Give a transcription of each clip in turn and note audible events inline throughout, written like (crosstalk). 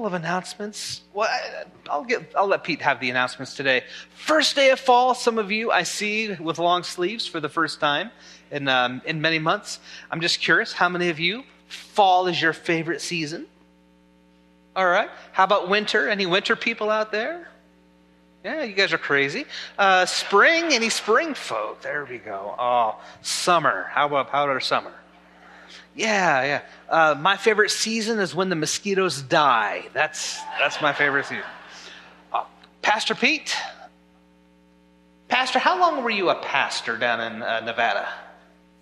Couple of announcements. Well, I'll get. I'll let Pete have the announcements today. First day of fall. Some of you I see with long sleeves for the first time in um, in many months. I'm just curious. How many of you fall is your favorite season? All right. How about winter? Any winter people out there? Yeah, you guys are crazy. Uh, spring, any spring folk? There we go. Oh, summer. How about how about summer? Yeah, yeah. Uh, my favorite season is when the mosquitoes die. That's that's my favorite season. Uh, pastor Pete, Pastor, how long were you a pastor down in uh, Nevada?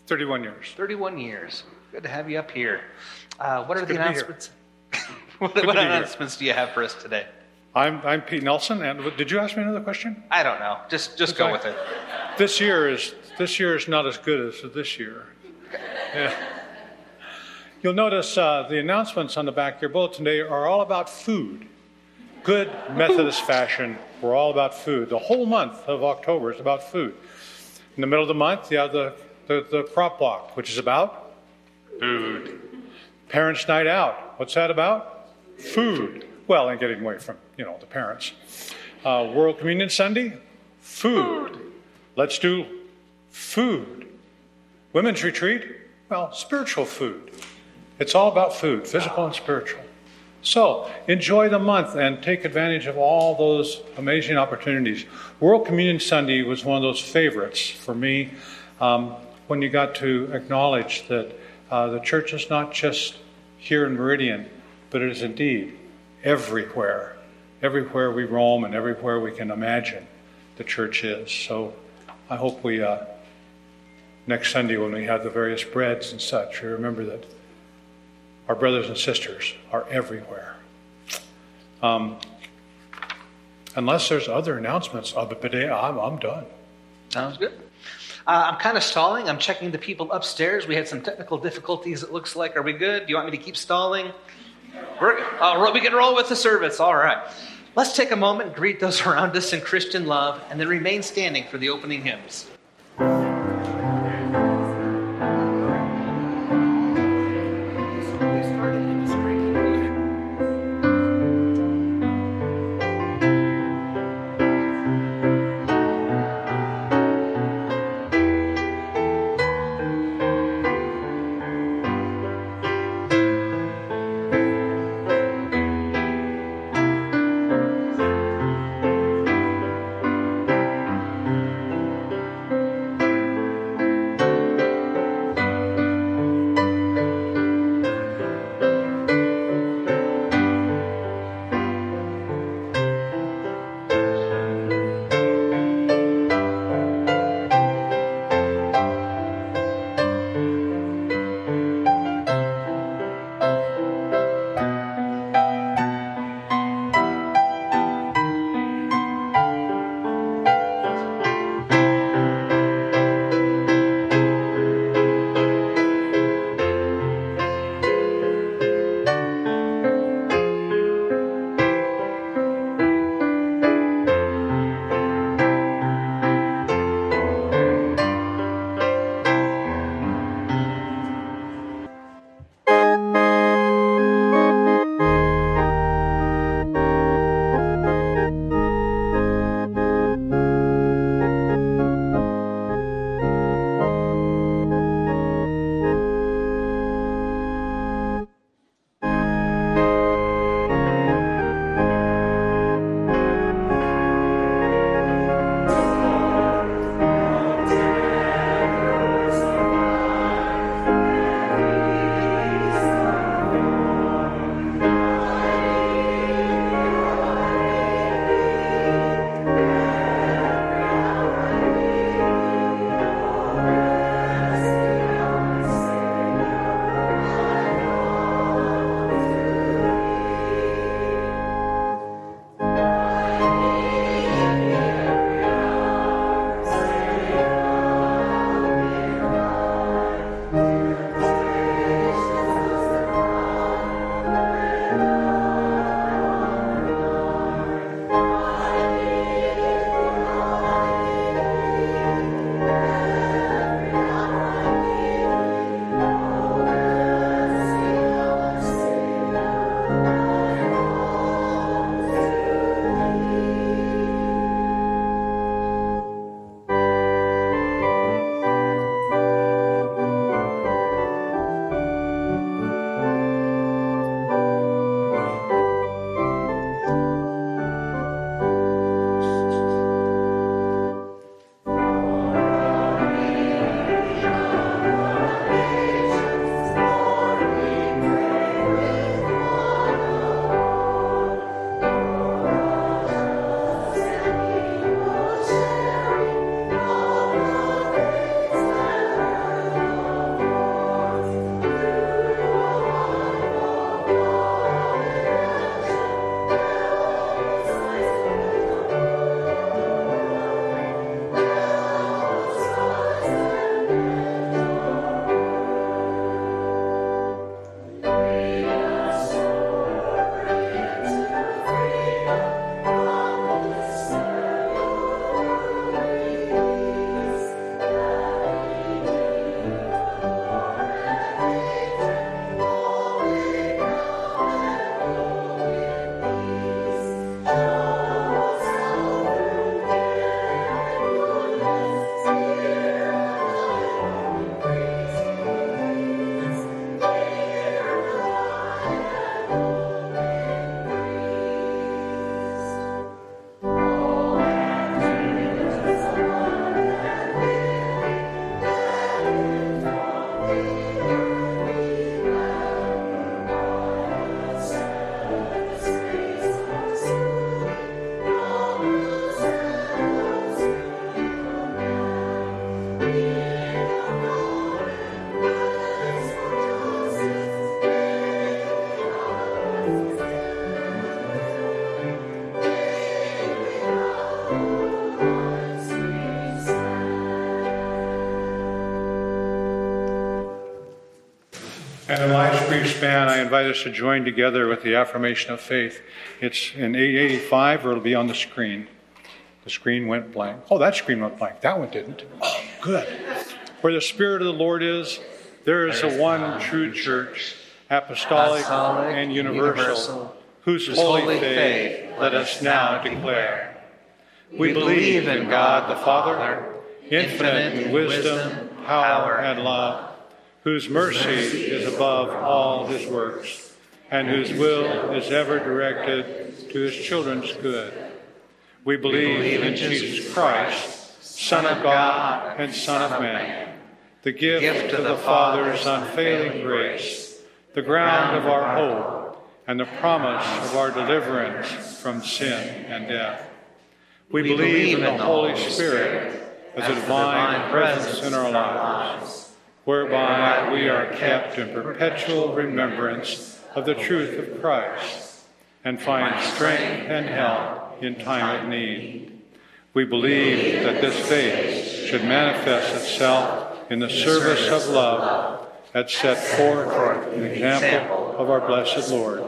Thirty-one years. Thirty-one years. Good to have you up here. Uh, what are the announcements? (laughs) (laughs) what, what announcements do you have for us today? I'm, I'm Pete Nelson, and did you ask me another question? I don't know. Just just go with it. This year is this year is not as good as this year. (laughs) Yeah. You'll notice uh, the announcements on the back of your bulletin today are all about food. Good Methodist fashion. We're all about food. The whole month of October is about food. In the middle of the month, you have the, the, the crop walk, which is about food. Parents' night out. What's that about? Food. Well, and getting away from you know the parents. Uh, World Communion Sunday. Food. Let's do food. Women's retreat. Well, spiritual food. It's all about food, physical and spiritual. So enjoy the month and take advantage of all those amazing opportunities. World Communion Sunday was one of those favorites for me um, when you got to acknowledge that uh, the church is not just here in Meridian, but it is indeed everywhere. Everywhere we roam and everywhere we can imagine the church is. So I hope we, uh, next Sunday when we have the various breads and such, we remember that our brothers and sisters are everywhere. Um, unless there's other announcements it I'm, I'm done. Sounds good. Uh, I'm kind of stalling. I'm checking the people upstairs. We had some technical difficulties, it looks like. Are we good? Do you want me to keep stalling? We're, uh, we can roll with the service. All right. Let's take a moment and greet those (laughs) around us in Christian love and then remain standing for the opening hymns. Brief span, I invite us to join together with the affirmation of faith. It's in 885, or it'll be on the screen. The screen went blank. Oh, that screen went blank. That one didn't. Oh, good. Where the Spirit of the Lord is, there is the one true church, apostolic, Apostolic, and universal, universal, whose whose holy holy faith faith let us now declare. We We believe in God the Father, infinite in wisdom, wisdom, power, power, and love, whose mercy is above all his works, and whose will is ever directed to his children's good. We believe in Jesus Christ, Son of God and Son of Man, the gift of the Father's unfailing grace, the ground of our hope, and the promise of our deliverance from sin and death. We, believe in the Holy Spirit as a divine presence in our lives, whereby we are kept in perpetual remembrance of the truth of Christ and find strength and help in time of need. We believe that this faith should manifest itself in the service of love that set forth an example of our blessed Lord,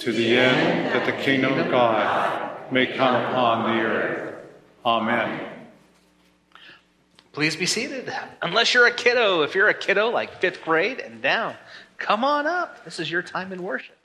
to the end that the kingdom of God may come upon the earth. Amen. Please be seated. Unless you're a kiddo. If you're a kiddo, like fifth grade and down, come on up. This is your time in worship.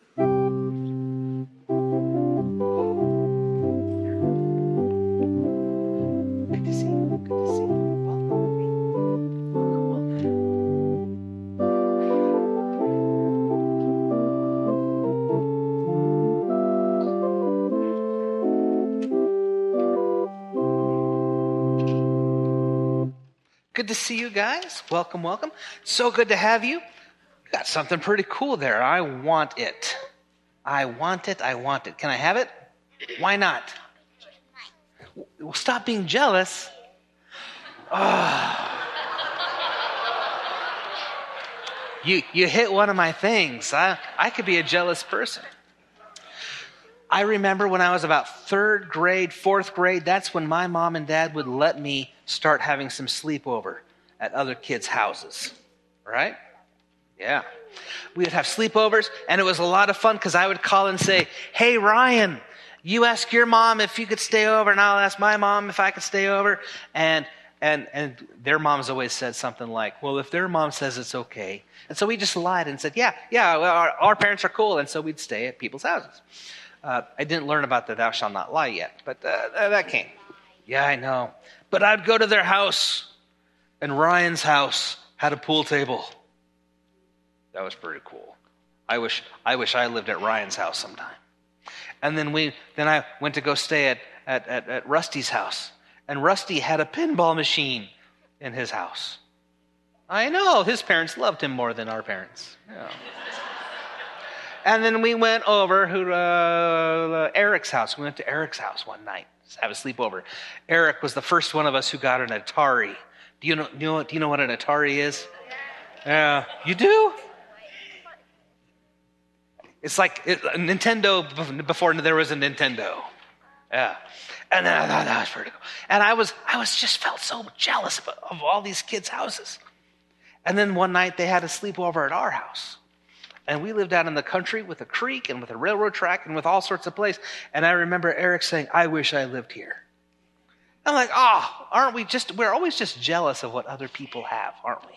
See you guys. Welcome, welcome. So good to have you. Got something pretty cool there. I want it. I want it. I want it. Can I have it? Why not? Well, stop being jealous. Ah. You, you hit one of my things. I, I could be a jealous person. I remember when I was about third grade, fourth grade, that's when my mom and dad would let me start having some sleepover at other kids' houses. Right? Yeah. We would have sleepovers, and it was a lot of fun because I would call and say, Hey, Ryan, you ask your mom if you could stay over, and I'll ask my mom if I could stay over. And and and their moms always said something like, "Well, if their mom says it's okay," and so we just lied and said, "Yeah, yeah, well, our, our parents are cool," and so we'd stay at people's houses. Uh, I didn't learn about the "thou shalt not lie" yet, but uh, that came. Yeah, I know. But I'd go to their house, and Ryan's house had a pool table. That was pretty cool. I wish I wish I lived at Ryan's house sometime. And then we then I went to go stay at, at, at, at Rusty's house. And Rusty had a pinball machine in his house. I know, his parents loved him more than our parents. Yeah. And then we went over to uh, Eric's house. We went to Eric's house one night to have a sleepover. Eric was the first one of us who got an Atari. Do you know, you know, do you know what an Atari is? Yeah. You do? It's like it, Nintendo before there was a Nintendo. Yeah. And then I thought that was pretty cool. And I was, I was just felt so jealous of, of all these kids' houses. And then one night they had a sleepover at our house. And we lived out in the country with a creek and with a railroad track and with all sorts of places. And I remember Eric saying, I wish I lived here. I'm like, oh, aren't we just, we're always just jealous of what other people have, aren't we?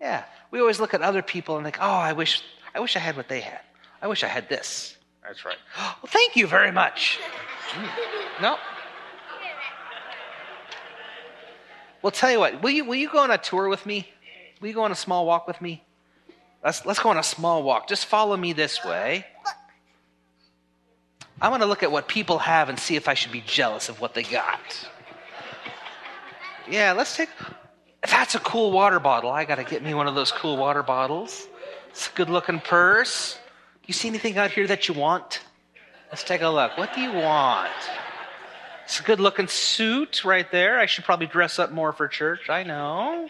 Yeah. We always look at other people and think, oh, I wish, I wish I had what they had. I wish I had this. That's right. (gasps) Well, thank you very much. Hmm. No. Well, tell you what, will you, will you go on a tour with me? Will you go on a small walk with me? Let's, let's go on a small walk. Just follow me this way. I want to look at what people have and see if I should be jealous of what they got. Yeah, let's take. That's a cool water bottle. I got to get me one of those cool water bottles. It's a good looking purse. You see anything out here that you want? Let's take a look. What do you want? It's a good looking suit right there. I should probably dress up more for church. I know.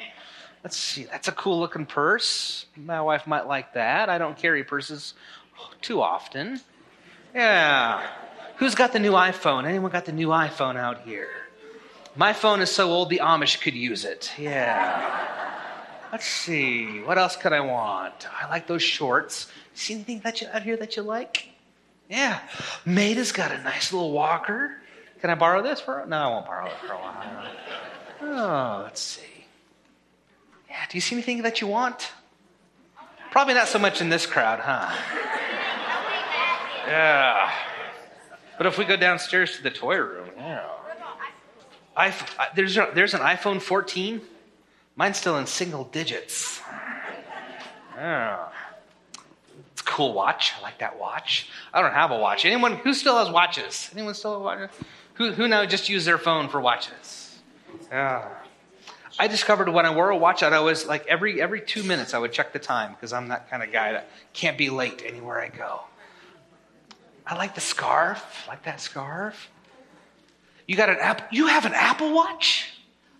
Let's see. That's a cool looking purse. My wife might like that. I don't carry purses too often. Yeah. Who's got the new iPhone? Anyone got the new iPhone out here? My phone is so old the Amish could use it. Yeah. Let's see. What else could I want? I like those shorts. See anything that you out here that you like? Yeah. Maida's got a nice little walker. Can I borrow this for? No, I won't borrow it for a while. Oh, let's see. Yeah. Do you see anything that you want? Probably not so much in this crowd, huh? Yeah. But if we go downstairs to the toy room, yeah. I, there's, there's an iPhone 14. Mine's still in single digits. Yeah. It's a cool watch. I like that watch. I don't have a watch. Anyone who still has watches? Anyone still have watches? Who, who now just use their phone for watches? Yeah. I discovered when I wore a watch, I'd always like every every two minutes I would check the time because I'm that kind of guy that can't be late anywhere I go. I like the scarf. I like that scarf. You got an app? You have an Apple Watch?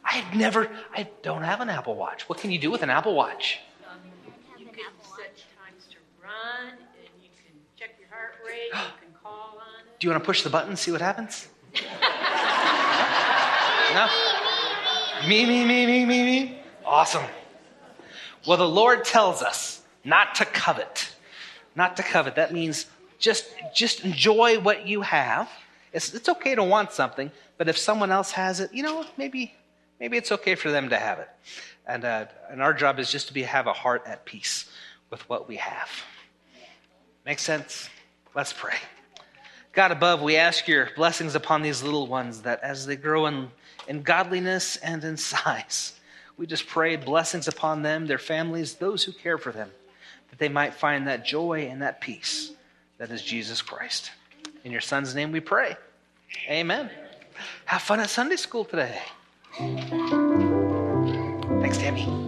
I had never. I don't have an Apple Watch. What can you do with an Apple Watch? You can set times to run, and you can check your heart rate. you can call on it. Do you want to push the button, see what happens? (laughs) no. Me, me, me, me, me, me. Awesome. Well, the Lord tells us not to covet. Not to covet. That means just just enjoy what you have. It's, it's okay to want something, but if someone else has it, you know, maybe maybe it's okay for them to have it. And uh, and our job is just to be have a heart at peace with what we have. Make sense? Let's pray. God above, we ask your blessings upon these little ones that as they grow in, in godliness and in (laughs) size, we just pray blessings upon them, their families, those who care for them, that they might find that joy and that peace that is Jesus Christ. In your son's name we pray. Amen. Have fun at Sunday school today. Thanks, Tammy.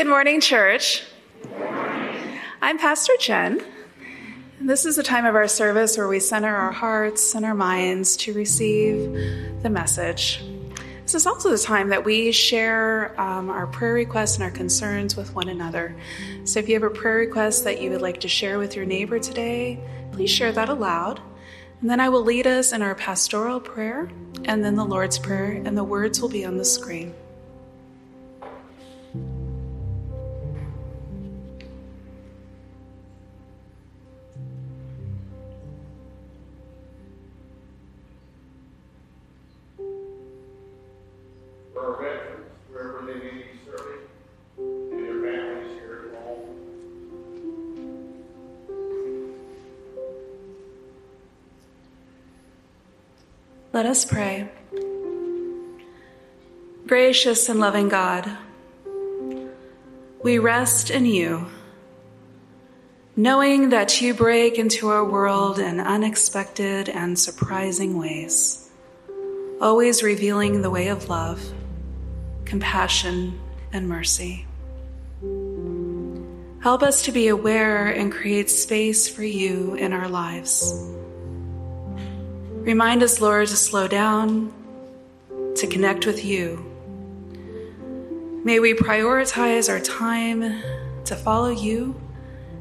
Good morning, church. I'm Pastor Jen. This is the time of our service where we center our hearts and our minds to receive the message. This is also the time that we share um, our prayer requests and our concerns with one another. So if you have a prayer request that you would like to share with your neighbor today, please share that aloud. And then I will lead us in our pastoral prayer and then the Lord's Prayer, and the words will be on the screen. Let us pray. Gracious and loving God, we rest in you, knowing that you break into our world in unexpected and surprising ways, always revealing the way of love, compassion, and mercy. Help us to be aware and create space for you in our lives. Remind us, Lord, to slow down, to connect with you. May we prioritize our time to follow you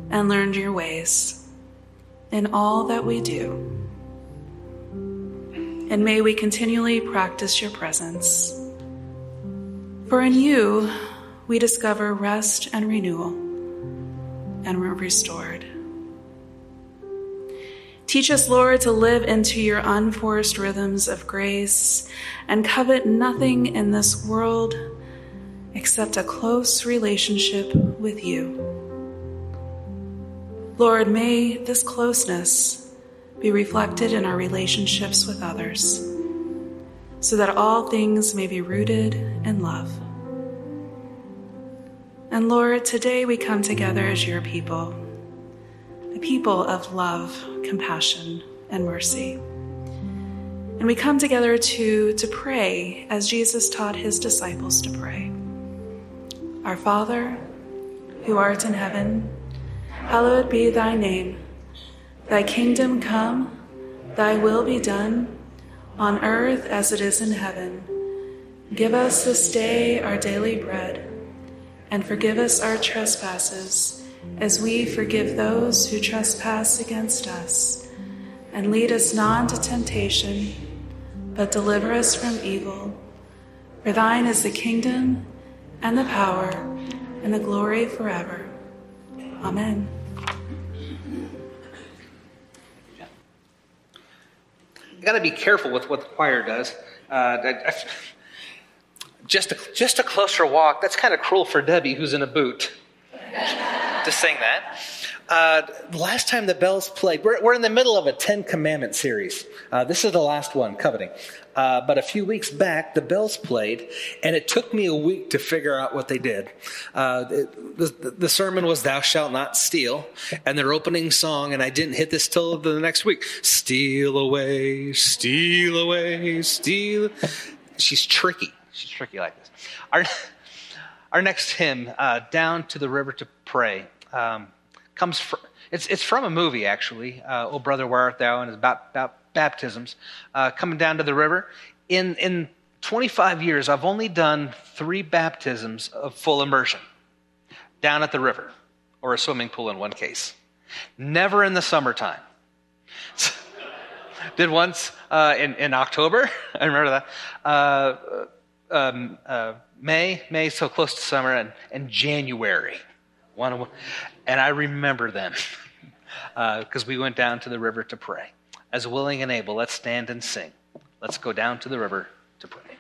and learn your ways in all that we do. And may we continually practice your presence. For in you we discover rest and renewal, and we're restored. Teach us, Lord, to live into your unforced rhythms of grace and covet nothing in this world except a close relationship with you. Lord, may this closeness be reflected in our relationships with others so that all things may be rooted in love. And Lord, today we come together as your people a people of love, compassion, and mercy. And we come together to, to pray as Jesus taught his disciples to pray. Our Father, who art in heaven, hallowed be thy name. Thy kingdom come, thy will be done, on earth as it is in heaven. Give us this day our daily bread, and forgive us our trespasses as we forgive those who trespass against us. And lead us not into temptation, but deliver us from evil. For thine is the kingdom, and the power, and the glory forever. Amen. You got to be careful with what the choir does. Uh, just a, just a closer walk. That's kind of cruel for Debbie, who's in a boot to sing that. Uh, last time the bells played, we're, we're in the middle of a Ten Commandment series. Uh, this is the last one, coveting. Uh, but a few weeks back, the bells played, and it took me a week to figure out what they did. Uh, it, the, the, sermon was "Thou shalt not steal," and their opening song, and I didn't hit this till the next week. Steal away, steal away, steal. She's tricky. She's tricky like this. Our, (laughs) our next hymn, uh, "Down to the River to Pray." Um, comes from, it's, it's from a movie, actually. Uh, oh, Brother, Where Art Thou? And it's about, about baptisms. Uh, coming down to the river. In, in 25 years, I've only done three baptisms of full immersion down at the river, or a swimming pool in one case. Never in the summertime. (laughs) Did once uh, in, in October. (laughs) I remember that. Uh, um, uh, May, May, so close to summer, and, and January. One, and I remember them because (laughs) uh, we went down to the river to pray. As willing and able, let's stand and sing. Let's go down to the river to pray.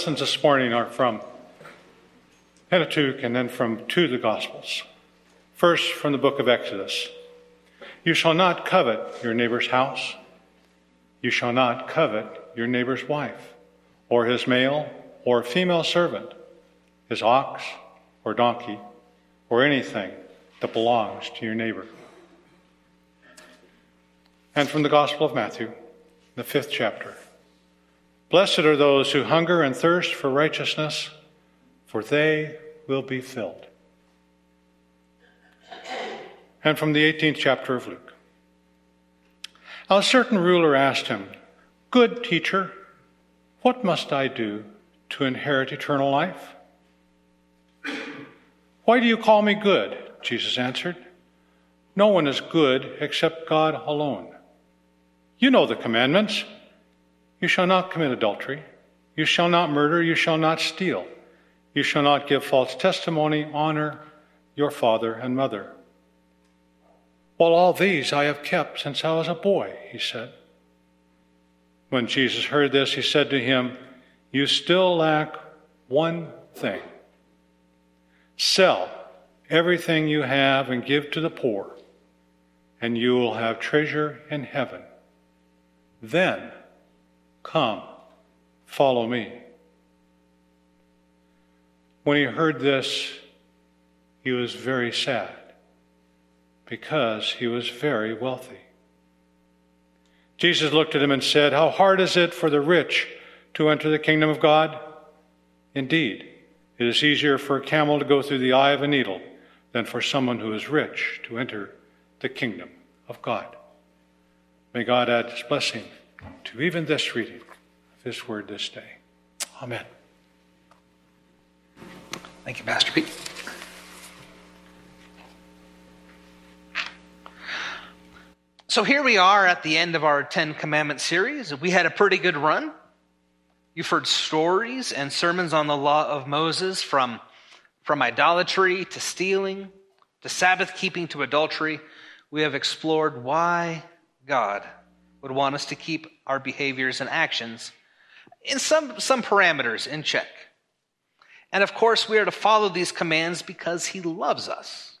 Lessons this morning are from Pentateuch and then from two of the Gospels. First, from the book of Exodus You shall not covet your neighbor's house. You shall not covet your neighbor's wife, or his male or female servant, his ox or donkey, or anything that belongs to your neighbor. And from the Gospel of Matthew, the fifth chapter Blessed are those who hunger and thirst for righteousness, for they will be filled. And from the 18th chapter of Luke. Now, a certain ruler asked him, Good teacher, what must I do to inherit eternal life? Why do you call me good? Jesus answered. No one is good except God alone. You know the commandments. You shall not commit adultery. You shall not murder. You shall not steal. You shall not give false testimony. Honor your father and mother. Well, all these I have kept since I was a boy, he said. When Jesus heard this, he said to him, You still lack one thing. Sell everything you have and give to the poor, and you will have treasure in heaven. Then come, follow me. When he heard this, he was very sad because he was very wealthy. Jesus looked at him and said, How hard is it for the rich to enter the kingdom of God? Indeed, it is easier for a camel to go through the eye of a needle than for someone who is rich to enter the kingdom of God. May God add his blessing to even this reading of his word this day. Amen. Thank you, Pastor Pete. So here we are at the end of our Ten Commandments series. We had a pretty good run. You've heard stories and sermons on the law of Moses from, from idolatry to stealing to Sabbath keeping to adultery. We have explored why God would want us to keep our behaviors and actions in some, some parameters in check. And of course, we are to follow these commands because He loves us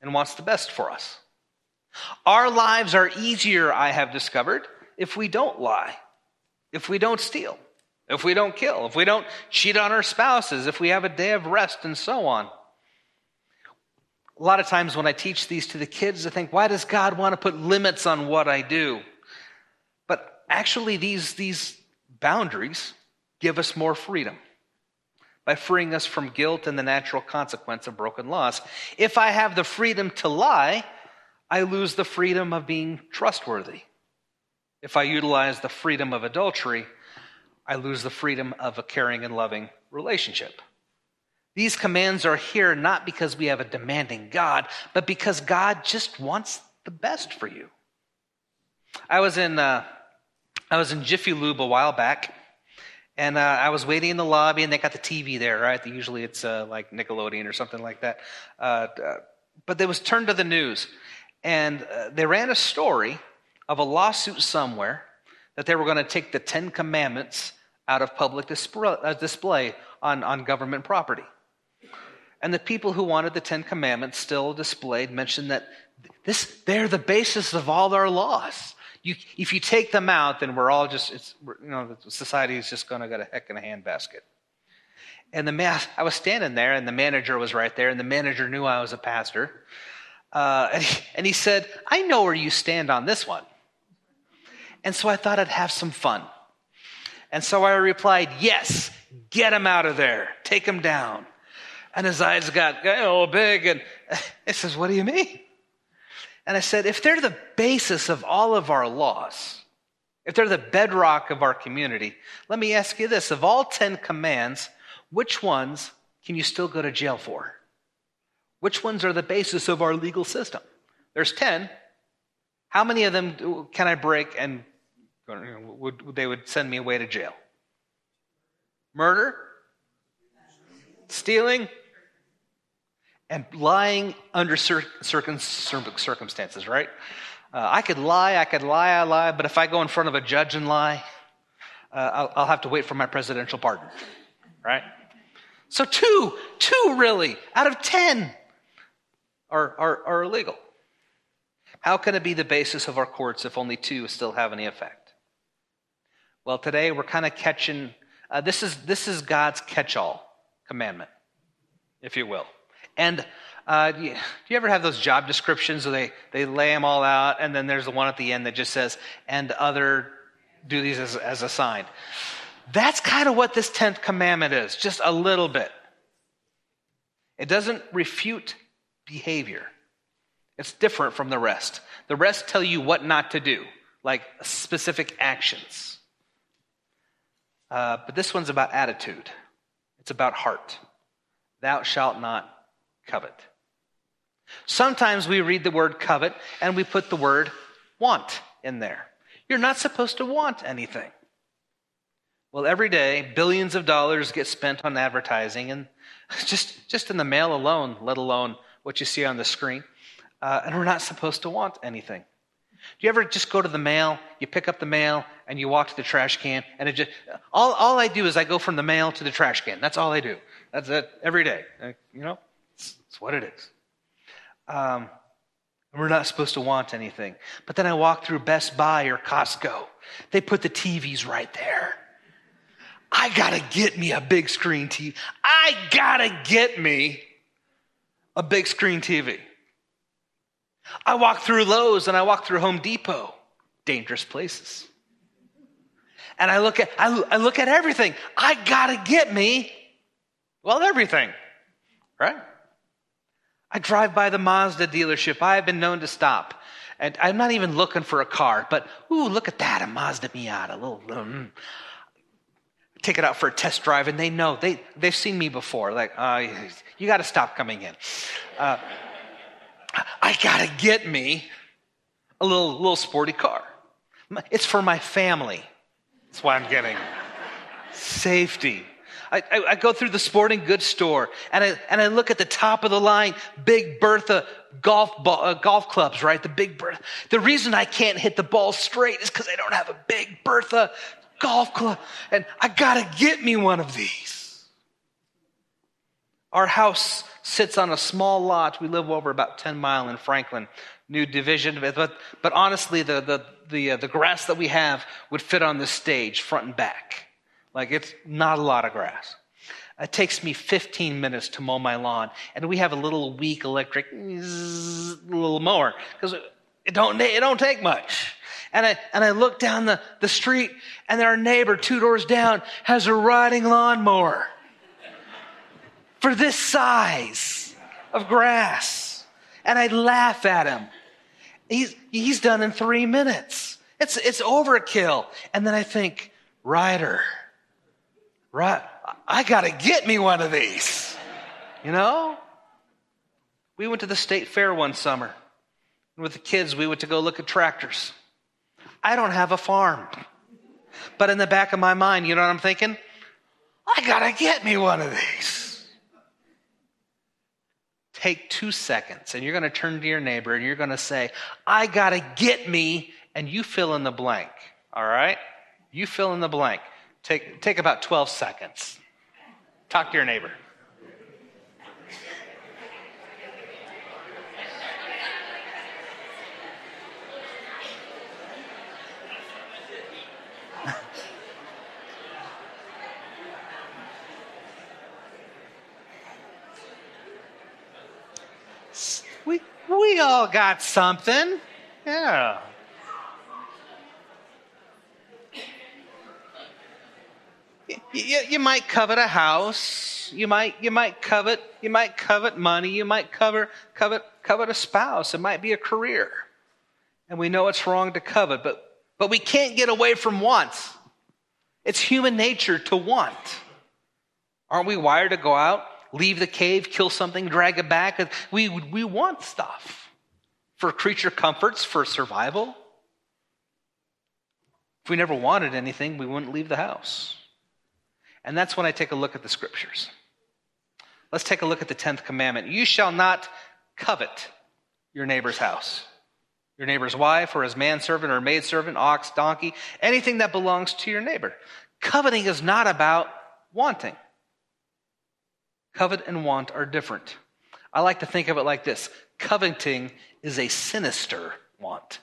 and wants the best for us. Our lives are easier, I have discovered, if we don't lie, if we don't steal, if we don't kill, if we don't cheat on our spouses, if we have a day of rest, and so on. A lot of times when I teach these to the kids, I think, why does God want to put limits on what I do? Actually, these, these boundaries give us more freedom by freeing us from guilt and the natural consequence of broken laws. If I have the freedom to lie, I lose the freedom of being trustworthy. If I utilize the freedom of adultery, I lose the freedom of a caring and loving relationship. These commands are here not because we have a demanding God, but because God just wants the best for you. I was in uh, I was in Jiffy Lube a while back, and uh, I was waiting in the lobby, and they got the TV there, right? Usually it's uh, like Nickelodeon or something like that. Uh, uh, but they was turned to the news, and uh, they ran a story of a lawsuit somewhere that they were going to take the Ten Commandments out of public uh, display on, on government property. And the people who wanted the Ten Commandments still displayed mentioned that this, they're the basis of all our laws. You, if you take them out, then we're all just, it's, you know, society is just going to get a heck in a handbasket. And the man, I was standing there, and the manager was right there, and the manager knew I was a pastor. Uh, and, he, and he said, I know where you stand on this one. And so I thought I'd have some fun. And so I replied, Yes, get him out of there, take him down. And his eyes got a little big, and (laughs) he says, What do you mean? And I said, If they're the basis of all of our laws, if they're the bedrock of our community, let me ask you this of all 10 commands, which ones can you still go to jail for? Which ones are the basis of our legal system? There's 10. How many of them can I break and would, they would send me away to jail? Murder? Stealing? And lying under circumstances, right? Uh, I could lie, I could lie, I lie, but if I go in front of a judge and lie, uh, I'll, I'll have to wait for my presidential pardon. right? So two, two really out of 10 are, are, are illegal. How can it be the basis of our courts if only two still have any effect? Well, today we're kind of catching, uh, this, is, this is God's catch all commandment, if you will. And uh, do, you, do, you, ever have those job descriptions where they, they lay them all out and then there's the one at the end that just says, and other duties as, as assigned? That's kind of what this 10th commandment is, just a little bit. It doesn't refute behavior, it's different from the rest. The rest tell you what not to do, like specific actions. Uh, but this one's about attitude, it's about heart. Thou shalt not covet. Sometimes we read the word covet and we put the word want in there. You're not supposed to want anything. Well, every day, billions of dollars get spent on advertising, and (laughs) just, just in the mail alone, let alone what you see on the screen. Uh, and we're not supposed to want anything. Do you ever just go to the mail, you pick up the mail, and you walk to the trash can, and it just, all, all I do is I go from the mail to the trash can. That's all I do. That's it every day. Uh, you know, it's, what it is. Um, we're not supposed to want anything. But then I walk through Best Buy or Costco. They put the TVs right there. I gotta get me a big screen TV. I gotta get me a big screen TV. I walk through Lowe's and I walk through Home Depot, dangerous places. And I look at I, I look at everything. I gotta get me, well, everything, right? I drive by the Mazda dealership. I have been known to stop. And I'm not even looking for a car, but ooh, look at that, a Mazda Miata. A little, mm, take it out for a test drive, and they know they they've seen me before. Like, uh, you got to stop coming in. Uh, I got to get me a little little sporty car. It's for my family. That's why I'm getting safety. I, I, I, go through the sporting goods store and I, and I look at the top of the line, Big Bertha golf ball, uh, golf clubs, right? The Big Bertha. The reason I can't hit the ball straight is because I don't have a Big Bertha golf club, and I gotta get me one of these. Our house sits on a small lot. We live over about 10 mile in Franklin, new division. But, but honestly, the, the, the, uh, the grass that we have would fit on this stage, front and back. Like it's not a lot of grass. It takes me 15 minutes to mow my lawn, and we have a little weak electric little mower because it don't it don't take much. And I, and I look down the, the street and our neighbor two doors down has a riding lawnmower for this size of grass. And I laugh at him. He's, he's done in three minutes. It's, it's overkill. And then I think, rider, right, I gotta get me one of these. You know? We went to the state fair one summer. And With the kids, we went to go look at tractors. I don't have a farm. But in the back of my mind, you know what I'm thinking? I gotta get me one of these. Take two seconds and you're gonna turn to your neighbor and you're gonna say, I gotta get me, and you fill in the blank. All right? You fill in the blank. Take, take about 12 seconds. Talk to your neighbor. (laughs) We all got something. Yeah. You, you, might covet a house. You might, you might covet, you might covet money. You might cover, covet, covet a spouse. It might be a career. And we know it's wrong to covet, but, but we can't get away from wants. It's human nature to want. Aren't we wired to go out leave the cave, kill something, drag it back. We, we want stuff for creature comforts, for survival. If we never wanted anything, we wouldn't leave the house. And that's when I take a look at the scriptures. Let's take a look at the 10th commandment. You shall not covet your neighbor's house, your neighbor's wife, or his manservant, or maidservant, ox, donkey, anything that belongs to your neighbor. Coveting is not about wanting. Covet and want are different. I like to think of it like this coveting is a sinister want.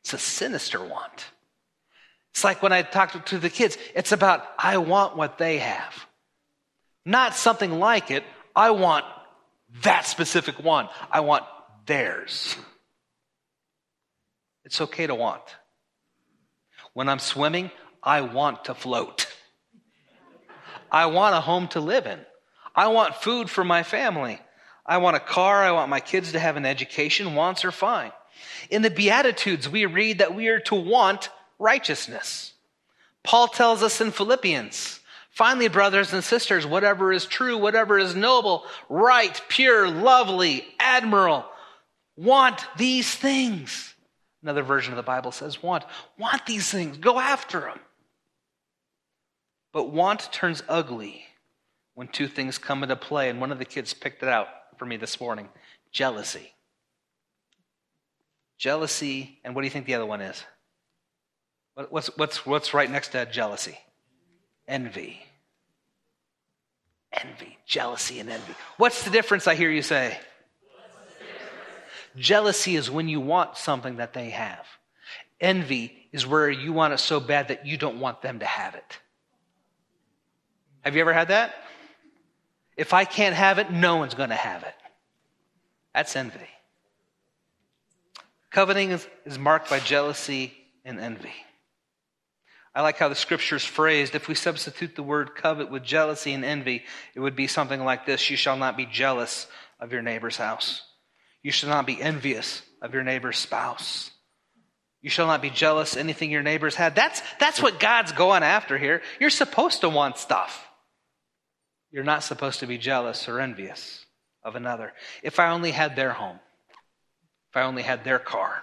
It's a sinister want. It's like when I talk to the kids, it's about, I want what they have. Not something like it. I want that specific one. I want theirs. It's okay to want. When I'm swimming, I want to float. I want a home to live in. I want food for my family. I want a car. I want my kids to have an education. Wants are fine. In the Beatitudes, we read that we are to want righteousness. Paul tells us in Philippians, finally, brothers and sisters, whatever is true, whatever is noble, right, pure, lovely, admirable, want these things. Another version of the Bible says, want. Want these things. Go after them. But want turns ugly when two things come into play. And one of the kids picked it out for me this morning jealousy. Jealousy, and what do you think the other one is? What's, what's, what's right next to jealousy? Envy. Envy, jealousy, and envy. What's the difference, I hear you say? Jealousy is when you want something that they have. Envy is where you want it so bad that you don't want them to have it. Have you ever had that? If I can't have it, no one's going to have it. That's envy. Coveting is, is marked by jealousy and envy. I like how the scripture is phrased. If we substitute the word covet with jealousy and envy, it would be something like this You shall not be jealous of your neighbor's house. You shall not be envious of your neighbor's spouse. You shall not be jealous anything your neighbors had. That's, that's what God's going after here. You're supposed to want stuff. You're not supposed to be jealous or envious of another. If I only had their home, if I only had their car,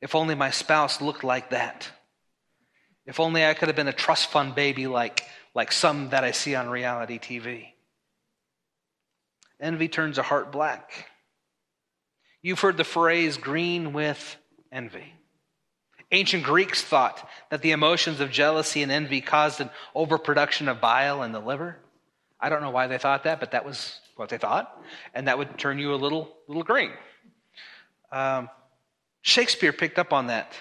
if only my spouse looked like that, if only I could have been a trust fund baby like, like some that I see on reality TV. Envy turns a heart black. You've heard the phrase green with envy. Ancient Greeks thought that the emotions of jealousy and envy caused an overproduction of bile in the liver. I don't know why they thought that, but that was what they thought, and that would turn you a little, little green. Um, Shakespeare picked up on that.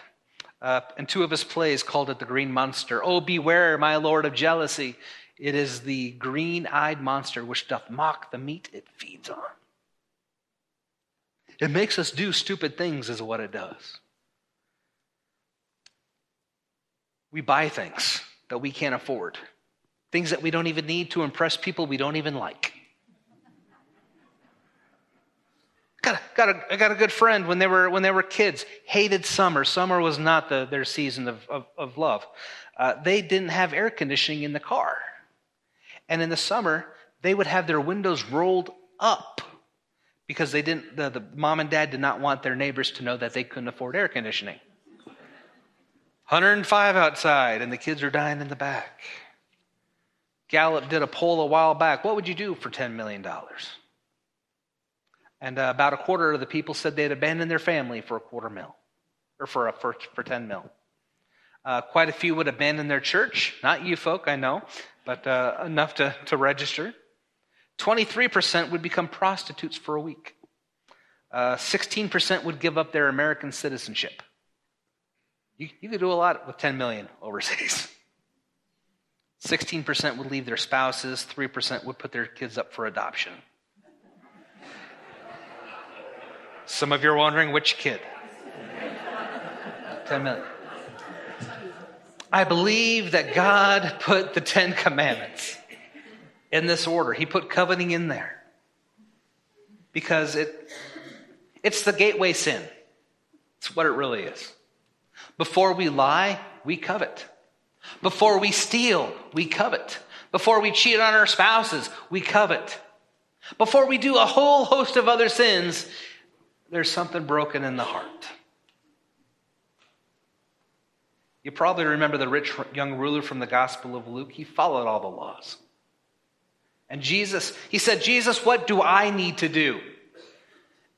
Uh, and two of his plays called it the Green Monster. Oh, beware, my lord of jealousy. It is the green eyed monster which doth mock the meat it feeds on. It makes us do stupid things, is what it does. We buy things that we can't afford, things that we don't even need to impress people we don't even like. Got a, got a, I got a good friend when they were, when they were kids, hated summer. Summer was not the, their season of, of, of love. Uh, they didn't have air conditioning in the car. And in the summer, they would have their windows rolled up because they didn't, the, the mom and dad did not want their neighbors to know that they couldn't afford air conditioning. 105 outside, and the kids are dying in the back. Gallup did a poll a while back. What would you do for $10 million? And uh, about a quarter of the people said they'd abandon their family for a quarter mil, or for, a, for, for 10 mil. Uh, quite a few would abandon their church. Not you folk, I know, but uh, enough to, to register. 23% would become prostitutes for a week. 16% uh, would give up their American citizenship. You, you could do a lot with 10 million overseas. 16% would leave their spouses, 3% would put their kids up for adoption. Some of you are wondering which kid? 10 million. I believe that God put the Ten Commandments in this order. He put coveting in there because it, it's the gateway sin. It's what it really is. Before we lie, we covet. Before we steal, we covet. Before we cheat on our spouses, we covet. Before we do a whole host of other sins, there's something broken in the heart. You probably remember the rich young ruler from the Gospel of Luke. He followed all the laws. And Jesus, he said, Jesus, what do I need to do?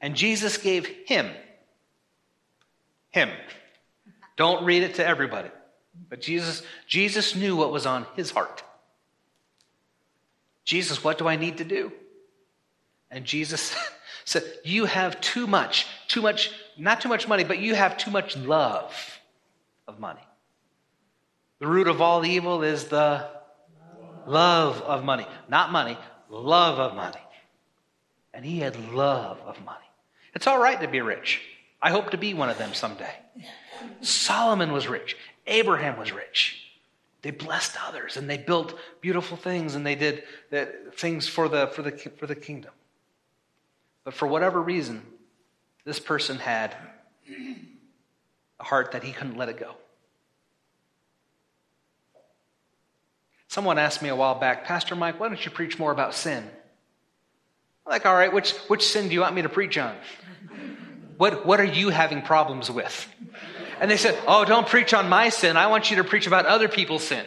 And Jesus gave him, him. Don't read it to everybody. But Jesus, Jesus knew what was on his heart. Jesus, what do I need to do? And Jesus said, You have too much, too much, not too much money, but you have too much love of money. The root of all evil is the love of money. Not money, love of money. And he had love of money. It's all right to be rich. I hope to be one of them someday. Solomon was rich. Abraham was rich. They blessed others and they built beautiful things and they did uh, things for the, for, the, for the kingdom. But for whatever reason, this person had a heart that he couldn't let it go. Someone asked me a while back, Pastor Mike, why don't you preach more about sin? I'm like, all right, which, which sin do you want me to preach on? (laughs) What, what are you having problems with? And they said, oh, don't preach on my sin. I want you to preach about other people's sin.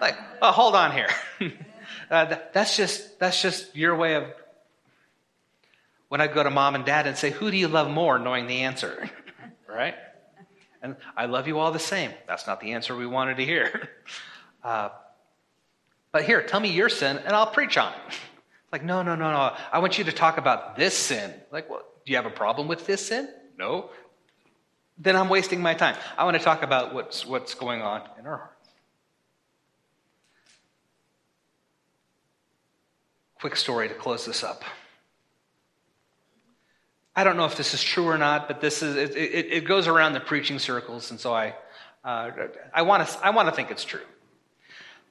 Like, oh, hold on here. (laughs) uh, that's just, that's just your way of when I go to mom and dad and say, Who do you love more, knowing the answer? (laughs) right? And I love you all the same. That's not the answer we wanted to hear. (laughs) Uh, but here, tell me your sin and I'll preach on it. Like, no, no, no, no. I want you to talk about this sin. Like, well, do you have a problem with this sin? No. Then I'm wasting my time. I want to talk about what's, what's going on in our hearts. Quick story to close this up. I don't know if this is true or not, but this is it, it, it goes around the preaching circles, and so I uh, I want to I want to think it's true.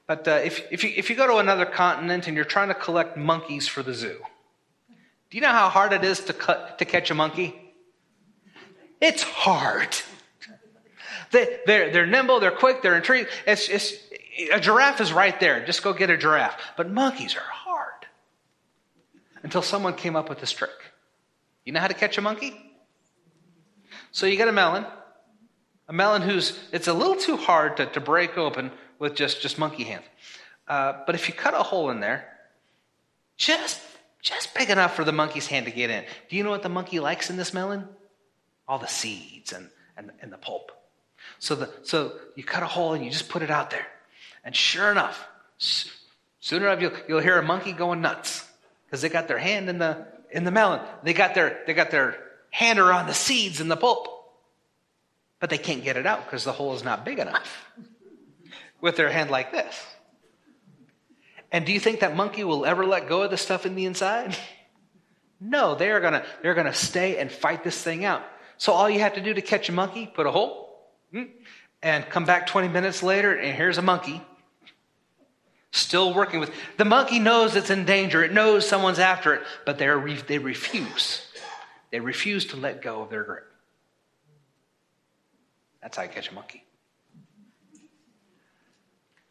But uh, if if you if you go to another continent and you're trying to collect monkeys for the zoo, do you know how hard it is to cut, to catch a monkey? It's hard. They, they're, they're nimble, they're quick, they're intrigued. It's, it's, a giraffe is right there. Just go get a giraffe. But monkeys are hard. Until someone came up with this trick. You know how to catch a monkey? So you get a melon, a melon who's, it's a little too hard to, to break open with just, just monkey hands. Uh, but if you cut a hole in there, just, just big enough for the monkey's hand to get in. Do you know what the monkey likes in this melon? All the seeds and, and, and the pulp. So, the, so you cut a hole and you just put it out there. And sure enough, sooner enough you'll, you'll hear a monkey going nuts because they got their hand in the, in the melon. They got their, they got their hand around the seeds and the pulp. But they can't get it out because the hole is not big enough with their hand like this. And do you think that monkey will ever let go of the stuff in the inside? No, they are gonna, they're gonna stay and fight this thing out. So all you have to do to catch a monkey, put a hole, hmm, and come back 20 minutes later, and here's a monkey Still working with. The monkey knows it's in danger. It knows someone's after it, but they they refuse. They refuse to let go of their grip. That's how you catch a monkey.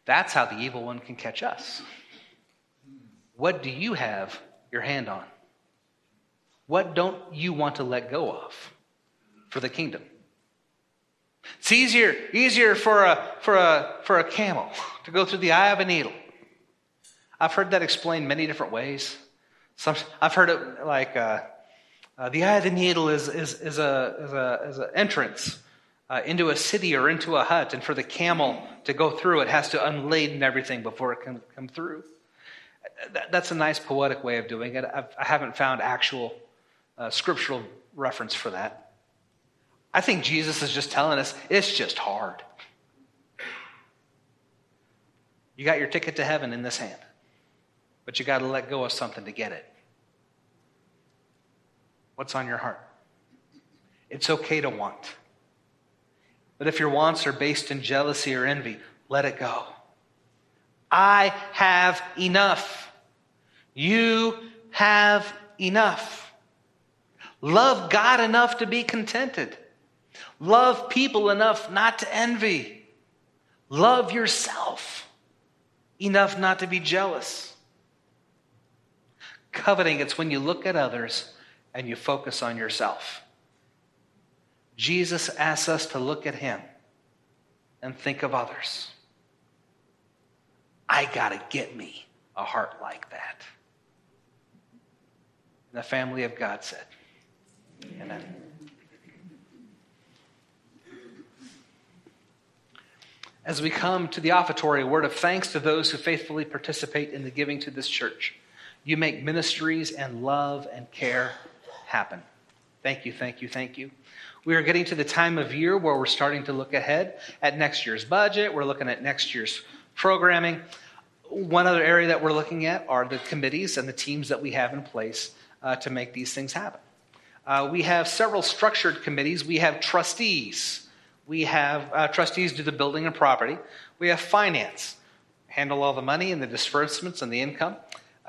That's how the evil one can catch us. What do you have your hand on? What don't you want to let go of for the kingdom? It's easier, easier for a, for, a, for a camel (laughs) to go through the eye of a needle I've heard that explained many different ways. Some, I've heard it like uh, uh, the eye of the needle is, is, is, a, is, a, is an entrance uh, into a city or into a hut, and for the camel to go through, it has to unladen everything before it can come through. That, that's a nice poetic way of doing it. I've, I have not found actual uh, scriptural reference for that. I think Jesus is just telling us it's just hard. You got your ticket to heaven in this hand but you got to let go of something to get it. What's on your heart? It's okay to want. But if your wants are based in jealousy or envy, let it go. I have enough. You have enough. Love God enough to be contented. Love people enough not to envy. Love yourself enough not to be jealous. Coveting, it's when you look at others and you focus on yourself. Jesus asks us to look at him and think of others. I got to get me a heart like that. The family of God said, Amen. As we come to the offertory, a word of thanks to those who faithfully participate in the giving to this church. You make ministries and love and care happen. Thank you, thank you, thank you. We are getting to the time of year where we're starting to look ahead at next year's budget. We're looking at next year's programming. One other area that we're looking at are the committees and the teams that we have in place uh, to make these things happen. Uh, we have several structured committees. We have trustees. We have uh, trustees do the building and property. We have finance, handle all the money and the disbursements and the income.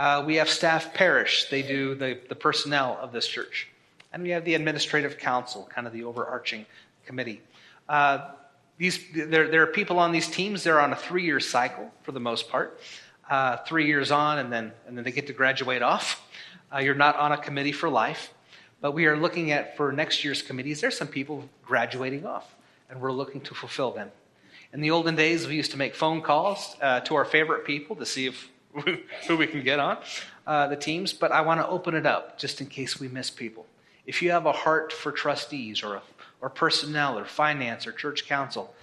Uh, we have staff parish, they do the, the personnel of this church. And we have the administrative council, kind of the overarching committee. Uh, these, there, there, are people on these teams, they're on a three year cycle for the most part. Uh, three years on, and then, and then they get to graduate off. Uh, you're not on a committee for life. But we are looking at, for next year's committees, there's some people graduating off, and we're looking to fulfill them. In the olden days, we used to make phone calls uh, to our favorite people to see if (laughs) who we can get on uh, the teams, but I want to open it up just in case we miss people. If you have a heart for trustees or, or personnel or finance or church council,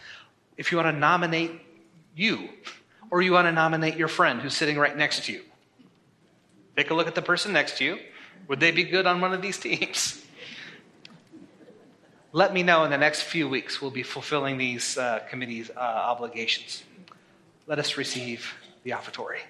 if you want to nominate you or you want to nominate your friend who's sitting right next to you, take a look at the person next to you would they be good on one of these teams? (laughs) Let me know in the next few weeks. We'll be fulfilling these uh, committee's uh, obligations. Let us receive the offertory.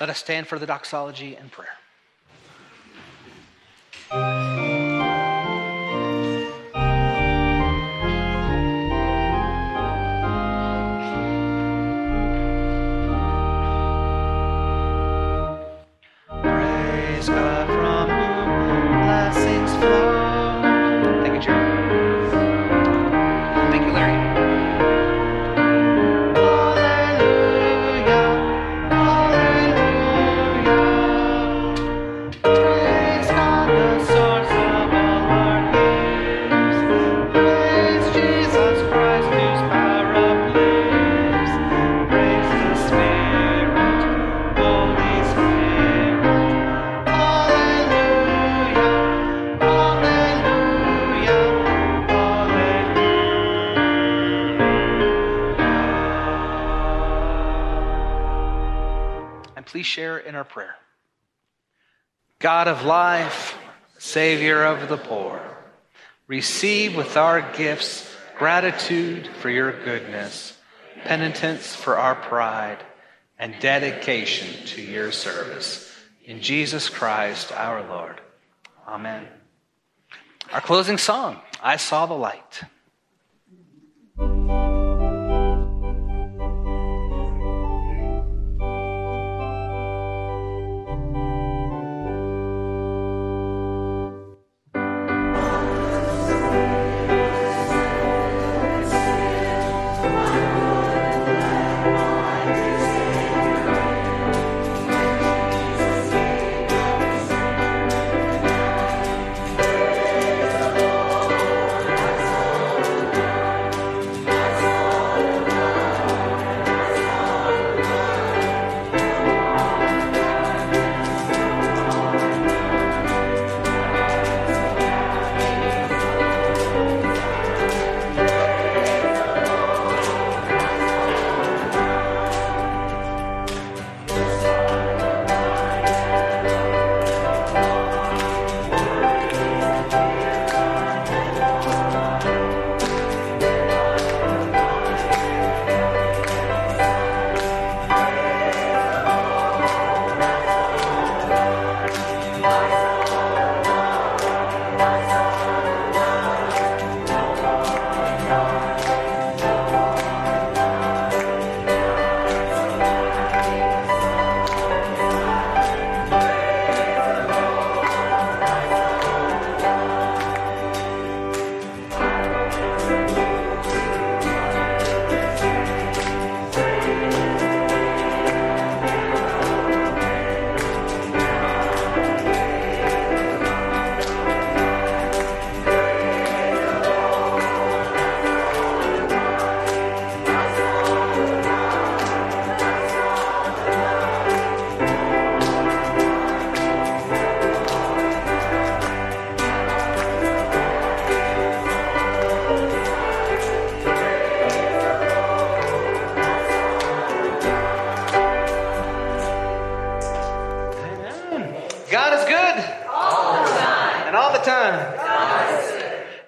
Let us stand for the doxology and prayer. Receive with our gifts gratitude for your goodness, penitence for our pride, and dedication to your service. In Jesus Christ our Lord. Amen. Our closing song, I Saw the Light.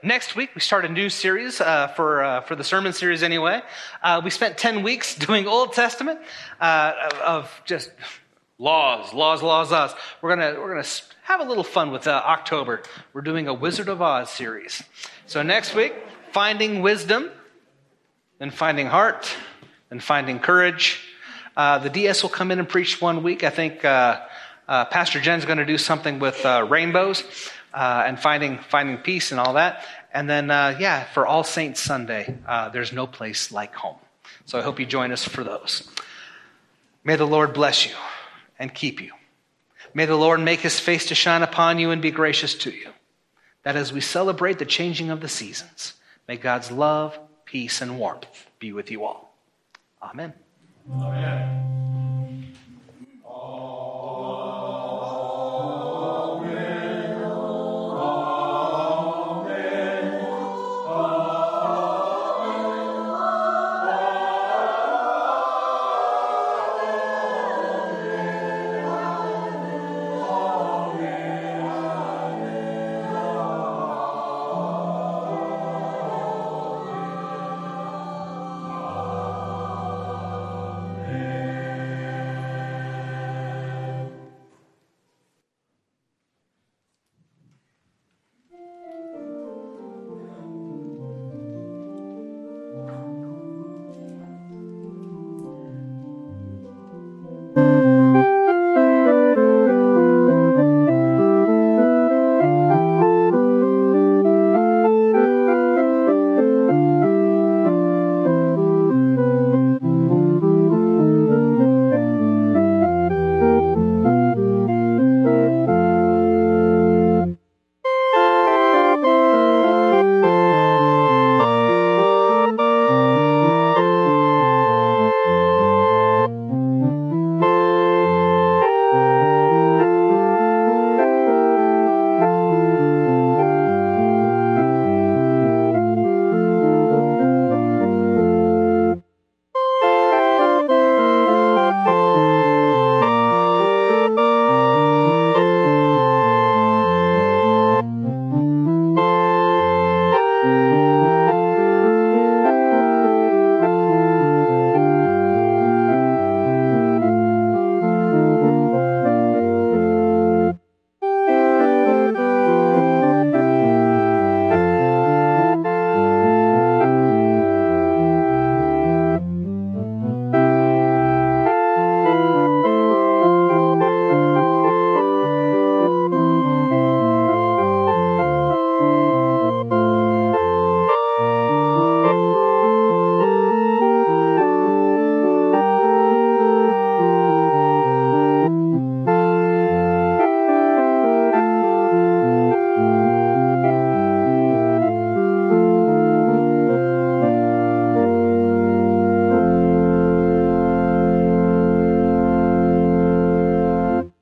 Next week we start a new series uh, for uh, for the sermon series anyway. Uh, we spent ten weeks (laughs) doing Old Testament uh, of just laws, laws, laws, laws. We're gonna we're gonna have a little fun with uh, October. We're doing a Wizard of Oz series. So next week, finding wisdom, then finding heart, then finding courage. Uh, the DS will come in and preach one week. I think Pastor Jen's going to do something with rainbows. Uh, and finding finding peace and all that. And then, uh, yeah, for All Saints Sunday, uh, there's no place like home. So I hope you join us for those. May the Lord bless you and keep you. May the Lord make his face to shine upon you and be gracious to you. That as we celebrate the changing of the seasons, may God's love, peace, and warmth be with you all. Amen. Amen.